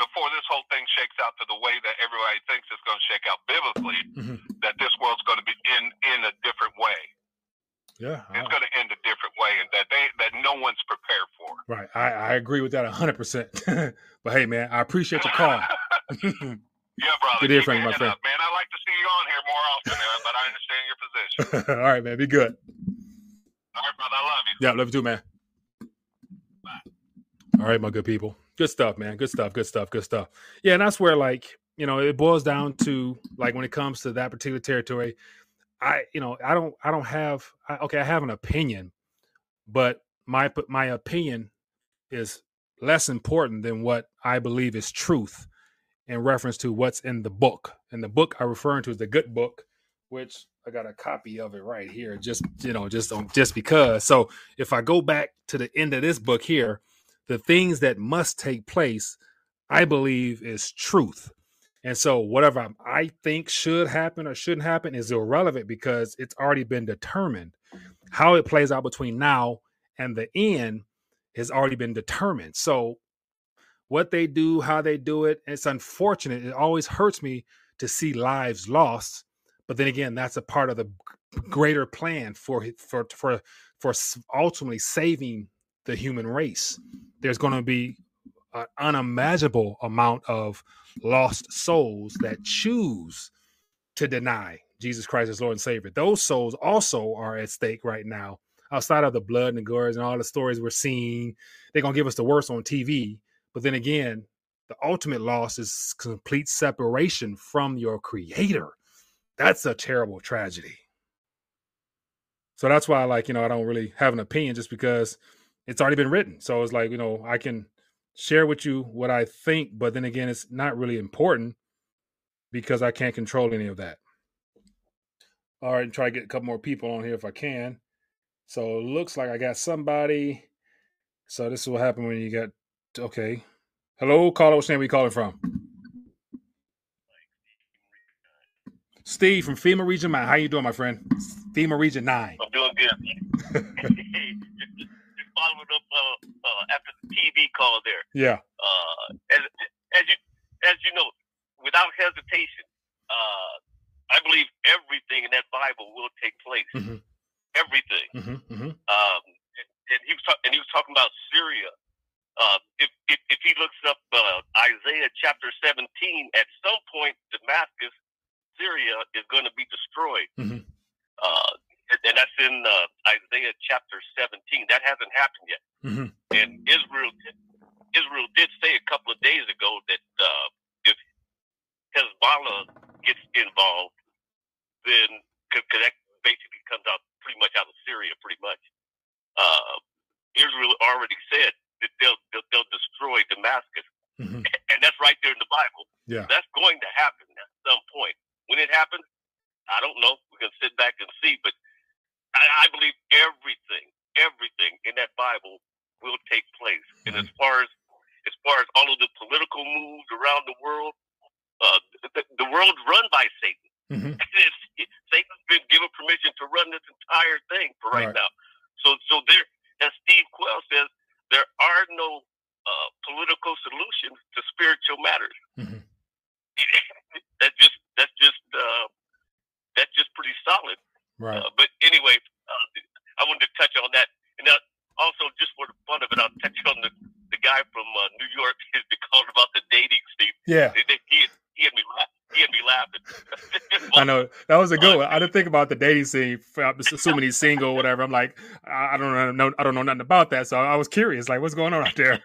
before this whole thing shakes out to the way that everybody thinks it's going to shake out biblically, mm-hmm. that this world's going to be in in a different way. Yeah, it's going to end a different way, and that they that no one's prepared for. Right, I, I agree with that hundred percent. *laughs* But hey, man, I appreciate your call. *laughs* Yeah, brother. Good from my friend. Up, man, I like to see you on here more often, man, but I understand your position. *laughs* All right, man. Be good. All right, brother. I love you. Yeah, love you too, man. Bye. All right, my good people. Good stuff, man. Good stuff. Good stuff. Good stuff. Yeah, and that's where like you know it boils down to like when it comes to that particular territory. I you know I don't I don't have I, okay I have an opinion, but my my opinion is less important than what I believe is truth in reference to what's in the book. And the book I'm referring to is the good book, which I got a copy of it right here, just you know, just on just because. So if I go back to the end of this book here, the things that must take place, I believe, is truth. And so whatever I think should happen or shouldn't happen is irrelevant because it's already been determined. Mm-hmm. How it plays out between now and the end has already been determined. So what they do, how they do it. It's unfortunate. It always hurts me to see lives lost. But then again, that's a part of the greater plan for for for for ultimately saving the human race. There's going to be an unimaginable amount of lost souls that choose to deny Jesus Christ as Lord and Savior. Those souls also are at stake right now. Outside of the blood and the gore and all the stories we're seeing, they're gonna give us the worst on TV. But then again, the ultimate loss is complete separation from your creator. That's a terrible tragedy. So that's why, like, you know, I don't really have an opinion just because it's already been written. So it's like, you know, I can share with you what I think, but then again, it's not really important because I can't control any of that. All right, and try to get a couple more people on here if I can. So it looks like I got somebody. So this is what happened when you got okay. Hello, caller. What's name? We calling from? Steve from FEMA Region Nine. How you doing, my friend? FEMA Region Nine. I'm doing good. *laughs* *laughs* *laughs* following up uh, uh, after the TV call there. Yeah. Uh, as, as you as you know, without hesitation, uh, I believe everything in that Bible will take place. Mm-hmm. Everything. Mm-hmm. Mm-hmm. Um, and, and he was ta- and he was talking about Syria. Uh, if, if if he looks up uh, Isaiah chapter 17, at some point Damascus, Syria is going to be destroyed. Mhm. Uh, and, that's in uh, Isaiah chapter 17. That hasn't happened yet. Mhm. And Israel did say a couple of days ago that uh, if Hezbollah gets involved, then because that basically comes out pretty much out of Syria, pretty much. Uh, Israel already said that they'll, they'll they'll destroy Damascus, Mhm. and that's right there in the Bible. Yeah. That's going to happen at some point. When it happens, I don't know. We can sit back and see, but I, I believe everything, everything in that Bible will take place. And as far as as far as all of the political moves around the world, uh, the, the world's run by Satan. Mhm. It's, it, Satan's been given permission to run this entire thing for right, Right. now. So, so there, as Steve Quayle says, there are no uh, political solutions to spiritual matters. Mhm. that's just that's just uh, that's just pretty solid. Right. Uh, but anyway, uh, I wanted to touch on that, and uh, also just for the fun of it, I'll touch on the the guy from uh, New York is called about the dating scene. Yeah. He, he, he had me laugh, he had me laughing. I know that was a good one. I didn't think about the dating scene. I'm assuming he's single, whatever. I'm like, I don't know, I don't know nothing about that. So I was curious, like, what's going on out there? *laughs*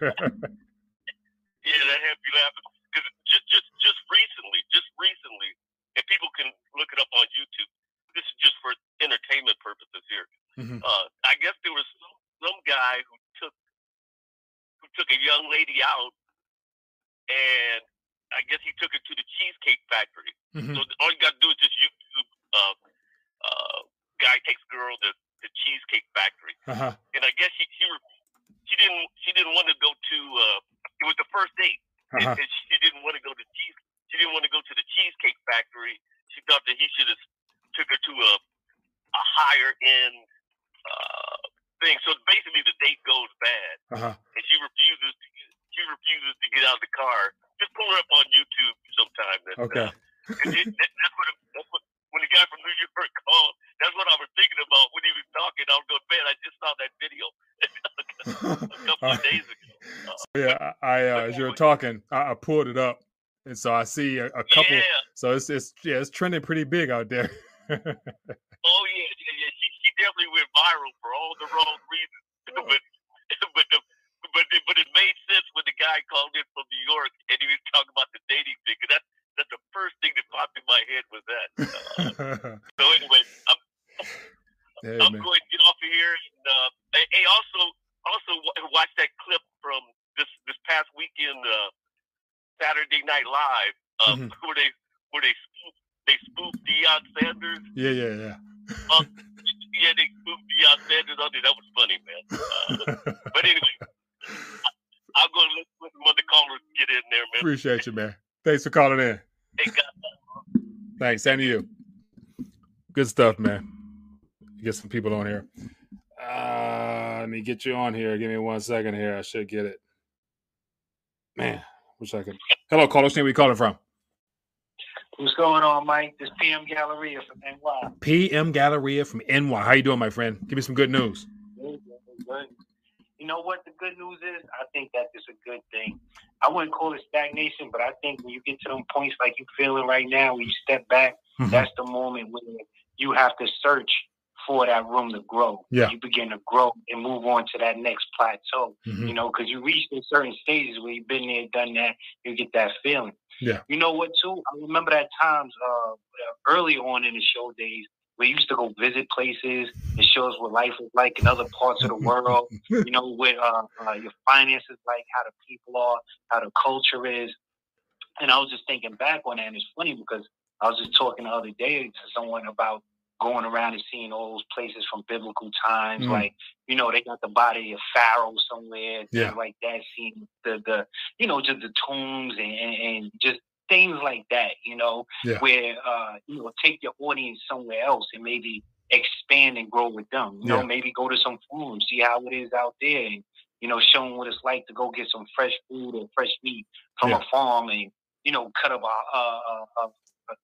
Yeah, that had me laughing because just just just recently, just recently, and people can look it up on YouTube. This is just for entertainment purposes here. Mhm. Uh, I guess there was some, some guy who took who took a young lady out, and I guess he took her to the Cheesecake Factory. Mhm. So all you got to do is just YouTube. Uh, uh, guy takes girl to the Cheesecake Factory Uh-huh. and I guess she she, re- she didn't she didn't want to go to uh it was the first date Uh-huh. and, and she didn't want to go to cheese she didn't want to go to the cheesecake factory she thought that he should have took her to a a higher end uh thing so basically the date goes bad Uh-huh. and she refuses to get, she refuses to get out of the car just pull her up on YouTube sometime and, Okay. uh, and it- that- that's what it- that's what when the guy from New York called that's what I was thinking about when he was talking I was going man I just saw that video a couple All of right. days ago. Uh, Yeah, I, I uh, as you were talking, I, I pulled it up, and so I see a, a couple. Yeah. So it's it's yeah, it's trending pretty big out there. *laughs* Oh yeah, yeah, yeah. She, she definitely went viral for all the wrong reasons. but but the, but it, but it made sense when the guy called in from New York and he was talking about the dating thing. 'cause that's that's the first thing that popped in my head was that. Uh, so anyway, I'm hey, I'm man. going to get off of here. And, uh, hey, hey, also also wa- watch that clip from this this past weekend, uh, Saturday Night Live, uh, Mhm. where they where they spoof they spoof Deion Sanders. Yeah, yeah, yeah. Yeah, they spoofed Deion Sanders on it. That was funny, man. Uh, but anyway, I- I'll go let, let some other callers get in there, man. Appreciate you, man. Thanks for calling in. Thanks, and to you. Good stuff, man. Get some people on here. Uh, let me get you on here. Give me one second here. I should get it. Man, wish I could. Hello, caller. Where we calling from? What's going on, Mike? This PM Galleria from NY. PM Galleria from NY. How you doing, my friend? Give me some good news. Good, good. You know what the good news is? I think that is a good thing. I wouldn't call it stagnation, but I think when you get to them points like you're feeling right now, when you step back mm-hmm. that's the moment when you have to search for that room to grow. Yeah. You begin to grow and move on to that next plateau. Mhm. You know, because you reach in certain stages where you've been there, done that, you get that feeling. Yeah. You know what, too? I remember that times uh, early on in the show days, we used to go visit places and show us what life was like in other parts of the world. you know, what uh, uh, your finances like, how the people are, how the culture is. And I was just thinking back on that, and it's funny because I was just talking the other day to someone about going around and seeing all those places from biblical times. Mm. Like, you know, they got the body of Pharaoh somewhere, Yeah. like that, seeing the, the you know, just the tombs and, and, and just things like that, you know, Yeah. where, uh, you know, take your audience somewhere else and maybe expand and grow with them. You know, maybe go to some forum, see how it is out there and, you know, show them what it's like to go get some fresh food or fresh meat from Yeah. a farm and, you know, cut up a, a, a, a, a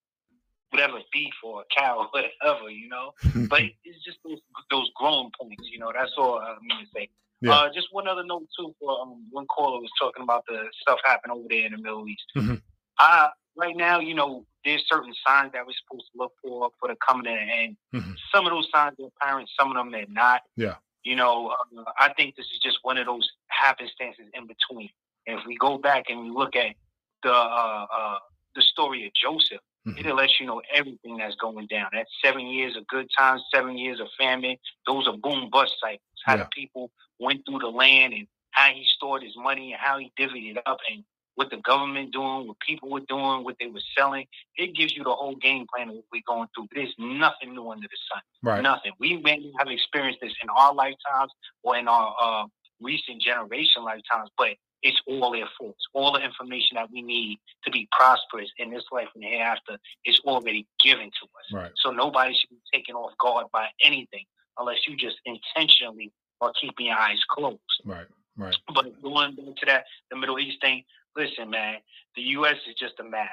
whatever beef or a cow or *laughs* whatever, you know. *laughs* But it's just those, those growing points, you know. That's all I mean to say. Yeah. Uh, just one other note too. For um, one caller was talking about the stuff happening over there in the Middle East. Mhm. Uh, right now, you know, there's certain signs that we're supposed to look for for the coming to an end. Mhm. Some of those signs are apparent. Some of them they're not. Yeah. You know, uh, I think this is just one of those happenstances in between. And if we go back and we look at the uh, uh, the story of Joseph, Mhm. it'll let you know everything that's going down. That's seven years of good times, seven years of famine. Those are boom bust cycles. How Yeah. the people went through the land and how he stored his money and how he divvied it up and what the government doing, what people were doing, what they were selling. It gives you the whole game plan of what we're going through. There's nothing new under the sun. Right. Nothing. We may have experienced this in our lifetimes or in our uh, recent generation lifetimes, but it's all there for us. All the information that we need to be prosperous in this life and hereafter is already given to us. Right. So nobody should be taken off guard by anything unless you just intentionally are keeping your eyes closed. Right. Right. But going back to that, the Middle East thing, listen, man, the U.S. is just a mask.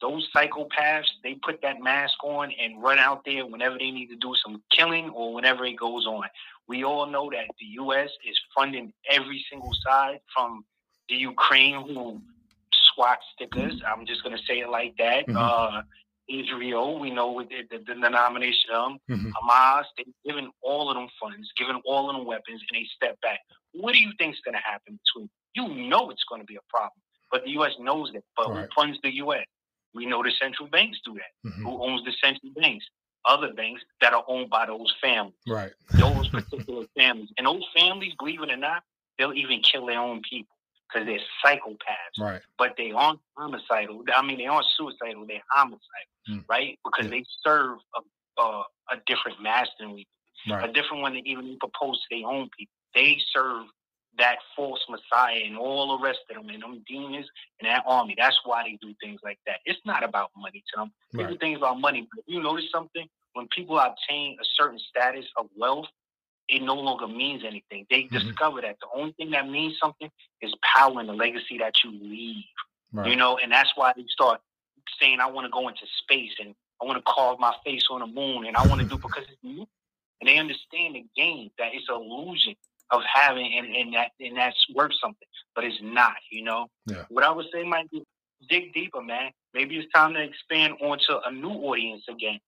Those psychopaths, they put that mask on and run out there whenever they need to do some killing or whenever it goes on. We all know that the U.S. is funding every single side from the Ukraine who swat stickers. I'm just going to say it like that. Mhm. Uh, Israel, we know what the, the, the denomination of them. Mhm. Hamas, they've given all of them funds, given all of them weapons, and they step back. What do you think is going to happen between? You know it's going to be a problem, but the U.S. knows that. But Right. who funds the U.S.? We know the central banks do that. Mhm. Who owns the central banks? Other banks that are owned by those families, Right. those particular *laughs* families, and those families, believe it or not, they'll even kill their own people because they're psychopaths Right. but they aren't homicidal. I mean, they aren't suicidal. They're homicidal, Mm. right? Because Yeah. they serve a, a a different master than we, do. a different one that even propose to their own people. They serve that false messiah and all the rest of them and them demons and that army. That's why they do things like that. It's not about money to them. People Right. think about money, but you notice something? When people obtain a certain status of wealth, it no longer means anything. They Mhm. discover that the only thing that means something is power and the legacy that you leave. You know, and that's why they start saying, "I want to go into space and I want to carve my face on the moon and I want to do *laughs* because it's new." And they understand the game that it's an illusion of having and, and that and that's worth something, but it's not. You know. Yeah. What I would say might be dig deeper, man. Maybe it's time to expand onto a new audience again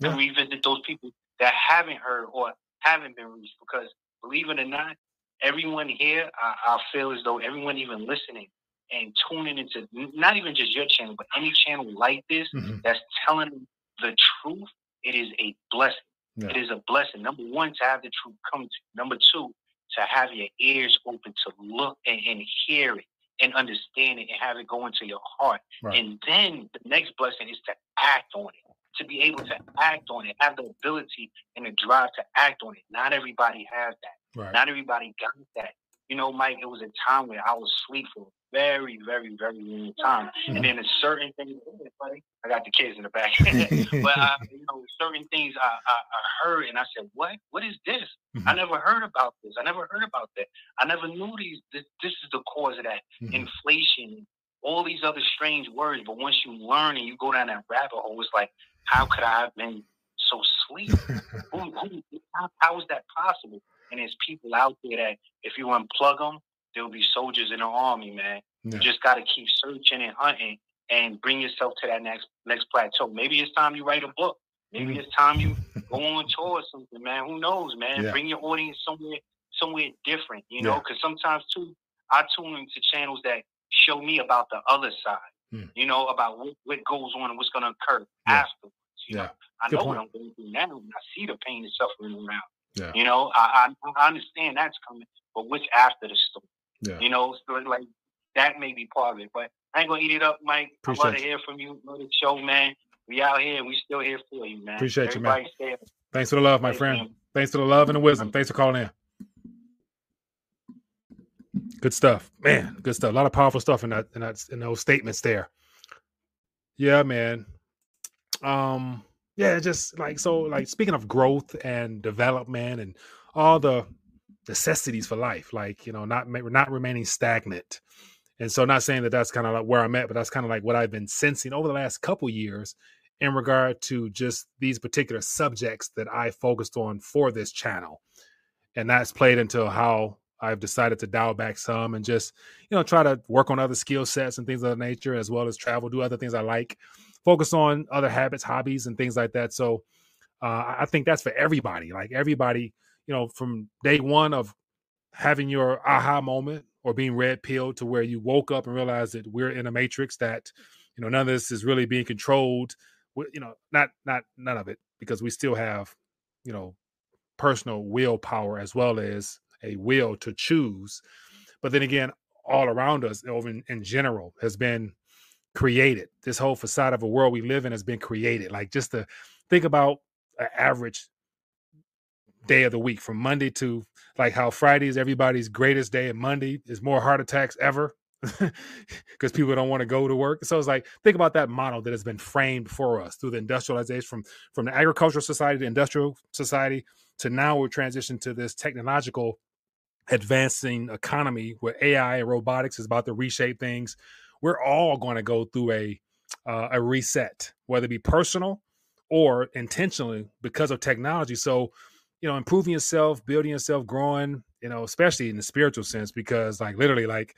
Yeah. and revisit those people that haven't heard or haven't been reached. Because believe it or not, everyone here, I, I feel as though everyone even listening and tuning into not even just your channel, but any channel like this Mhm. that's telling the truth, it is a blessing. Yeah. It is a blessing. Number one, to have the truth come to you. Number two, to have your ears open to look and, and hear it and understand it and have it go into your heart. Right. And then the next blessing is to act on it, to be able to act on it, have the ability and the drive to act on it. Not everybody has that. Right. Not everybody got that. You know, Mike, it was a time where I was asleep for very, very, very long time. And then a certain things, buddy, I got the kids in the back. *laughs* but uh, *laughs* you know, certain things I, I, I heard and I said, "What? What is this? I Mhm. never heard about this. I never heard about that. I never knew these. This, this is the cause of that Mhm. inflation, all these other strange words. But once you learn and you go down that rabbit hole, it's like, how could I have been so sleep? *laughs* who, who, how, how is that possible? And there's people out there that if you unplug them, there'll be soldiers in the army, man. Yeah. You just got to keep searching and hunting and bring yourself to that next next plateau. Maybe it's time you write a book. Maybe it's time you *laughs* go on tour or something, man. Who knows, man? Yeah. Bring your audience somewhere somewhere different, you know, Yeah. because sometimes too, I tune into channels that show me about the other side, Hmm. you know, about what, what goes on and what's going to occur Yeah. afterwards. You Yeah. know, I Good know point. what I'm going through now, and I see the pain and suffering around. Yeah. You know, I, I I understand that's coming, but what's after the storm? Yeah. You know, so like that may be part of it. But I ain't gonna eat it up, Mike. I love Appreciate to hear from you. Love the show, man. We out here. We still here for you, man. Appreciate you, man. Thanks for the love, my Thanks, friend. man. Thanks for the love and the wisdom. Thanks for calling in. Good stuff, man. Good stuff. A lot of powerful stuff in that in that in those statements there. Yeah, man. Um, yeah, just like so, like speaking of growth and development and all the necessities for life, like you know, not not remaining stagnant. And so, not saying that that's kind of like where I'm at, but that's kind of like what I've been sensing over the last couple years in regard to just these particular subjects that I focused on for this channel. And that's played into how I've decided to dial back some and just, you know, try to work on other skill sets and things of that nature, as well as travel, do other things I like, focus on other habits, hobbies, and things like that. So uh, I think that's for everybody. Like everybody, you know, from day one of having your aha moment or being red pilled to where you woke up and realized that we're in a matrix that, you know, none of this is really being controlled you know not not none of it because we still have you know personal willpower as well as a will to choose. But then again all around us over in, in general has been created. This whole facade of a world we live in has been created. Like just to think about an average day of the week from monday to like how friday is everybody's greatest day and monday is more heart attacks ever *laughs* because people don't want to go to work. So it's like think about that model that has been framed for us through the industrialization from from the agricultural society to industrial society to now we're transitioned to this technological advancing economy where AI and robotics is about to reshape things. We're all going to go through a uh, a reset, whether it be personal or intentionally because of technology. So you know, improving yourself, building yourself, growing, you know, especially in the spiritual sense, because like literally, like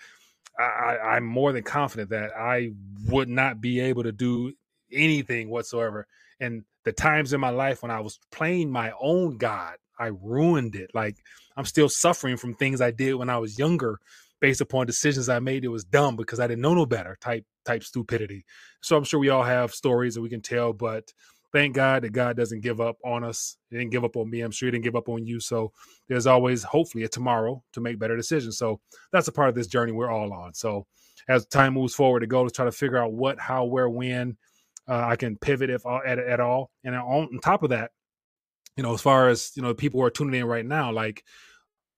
I, I'm more than confident that I would not be able to do anything whatsoever. And the times in my life when I was playing my own God, I ruined it. Like I'm still suffering from things I did when I was younger, based upon decisions I made. It was dumb because I didn't know no better. Type type stupidity. So I'm sure we all have stories that we can tell, but thank God that God doesn't give up on us. He didn't give up on me. I'm sure he didn't give up on you. So there's always hopefully a tomorrow to make better decisions. So that's a part of this journey we're all on. So as time moves forward, the goal is try to figure out what, how, where, when uh, I can pivot if uh, at, at all. And on, top of that, you know, as far as you know, people who are tuning in right now, like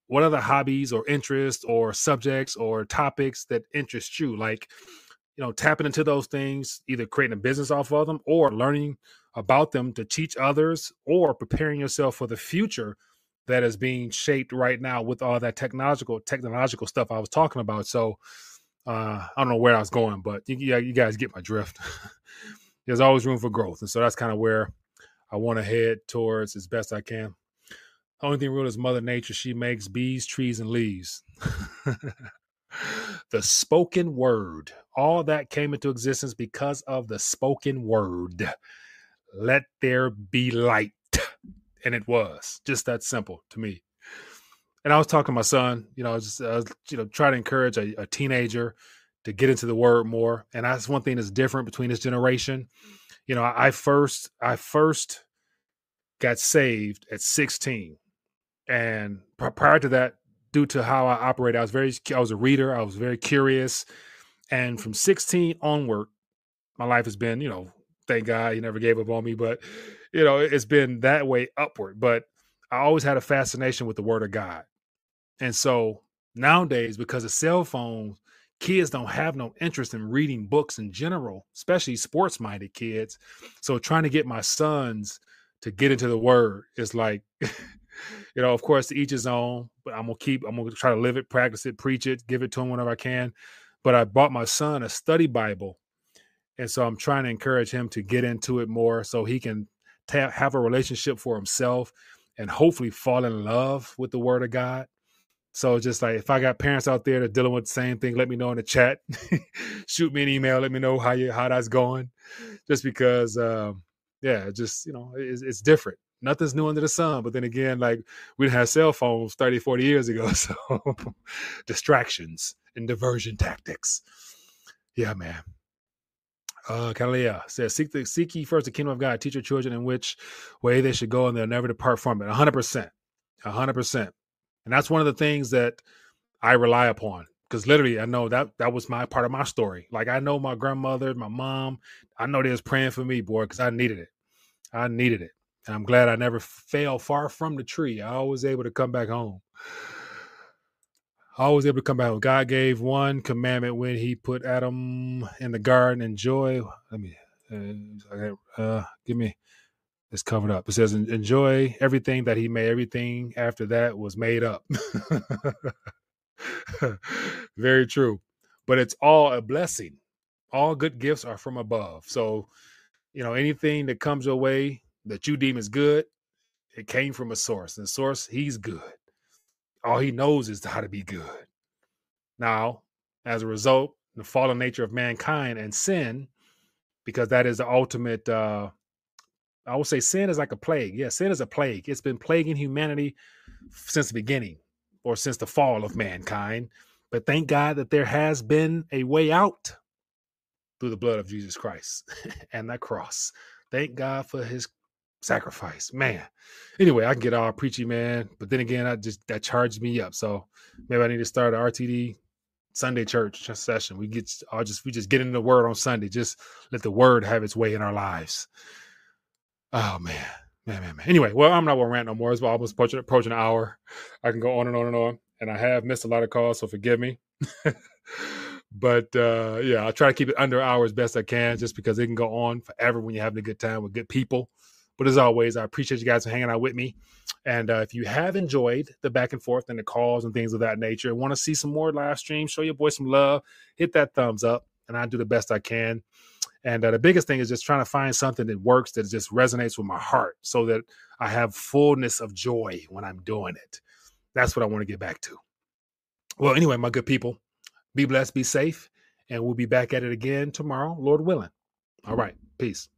what other hobbies or interests or subjects or topics that interest you? Like, you know, tapping into those things, either creating a business off of them or learning about them to teach others or preparing yourself for the future that is being shaped right now with all that technological technological stuff I was talking about. So uh, I don't know where I was going, but you, you guys get my drift. *laughs* There's always room for growth, and so that's kind of where I want to head towards as best I can. The Only thing real is Mother Nature. She makes bees, trees, and leaves. *laughs* the spoken word. All that came into existence because of the spoken word. Let there be light. And it was just that simple to me. And I was talking to my son, you know, I was just, I was, you know, trying to encourage a, a teenager to get into the word more. And that's one thing that's different between this generation. You know, I first, I first got saved at 16. And pri- prior to that, due to how I operate, I was very, I was a reader. I was very curious. And from 16 onward, my life has been, you know, thank God he never gave up on me, but, you know, it's been that way upward. But I always had a fascination with the word of God. And so nowadays, because of cell phones, kids don't have no interest in reading books in general, especially sports minded kids. So trying to get my sons to get into the word is like, *laughs* you know, of course, to each his own, but I'm gonna keep, I'm gonna try to live it, practice it, preach it, give it to him whenever I can. But I bought my son a study Bible. And so I'm trying to encourage him to get into it more so he can ta- have a relationship for himself and hopefully fall in love with the word of God. So just like if I got parents out there that are dealing with the same thing, let me know in the chat. *laughs* Shoot me an email. Let me know how you how that's going. Just because, um, yeah, just you know, it's, it's different. Nothing's new under the sun. But then again, like we didn't have cell phones 30, 40 years ago. *laughs* So distractions and diversion tactics. Yeah, man. Uh, Kalia says, seek, the, seek ye first the kingdom of God, teach your children in which way they should go, and they'll never depart from it. 100%. 100%. And that's one of the things that I rely upon because literally I know that that was my part of my story. Like I know my grandmother, my mom, I know they was praying for me, boy, because I needed it. I needed it. And I'm glad I never fell far from the tree. I was able to come back home. I was able to come back home. God gave one commandment when he put Adam in the garden. Enjoy. Let me uh, uh give me it's covered up. It says, enjoy everything that he made. Everything after that was made up. *laughs* Very true. But it's all a blessing. All good gifts are from above. So, you know, anything that comes your way that you deem is good, it came from a source. And the source, he's good. All he knows is how to be good. Now, as a result, the fallen nature of mankind and sin, because that is the ultimate uh, I would say sin is like a plague. Yeah, sin is a plague. It's been plaguing humanity since the beginning or since the fall of mankind. But thank God that there has been a way out through the blood of Jesus Christ *laughs* and that cross. Thank God for his sacrifice. Man. Anyway, I can get all preachy, man. But then again, I just that charged me up. So maybe I need to start RTD Sunday church session. We get I'll just we just get into the word on Sunday. Just let the word have its way in our lives. Oh man, man, man, man. Anyway, well, I'm not going to rant no more. It's almost approaching, approaching an hour. I can go on and on and on, and I have missed a lot of calls, so forgive me. *laughs* but uh, yeah, I'll try to keep it under hour as best I can, just because it can go on forever when you're having a good time with good people. But as always, I appreciate you guys for hanging out with me. And uh, if you have enjoyed the back and forth and the calls and things of that nature, want to see some more live streams, show your boy some love, hit that thumbs up, and I do the best I can and uh, the biggest thing is just trying to find something that works that just resonates with my heart so that I have fullness of joy when I'm doing it. That's what I want to get back to. Well, anyway, my good people, be blessed, be safe, and we'll be back at it again tomorrow, Lord willing. All right. Peace.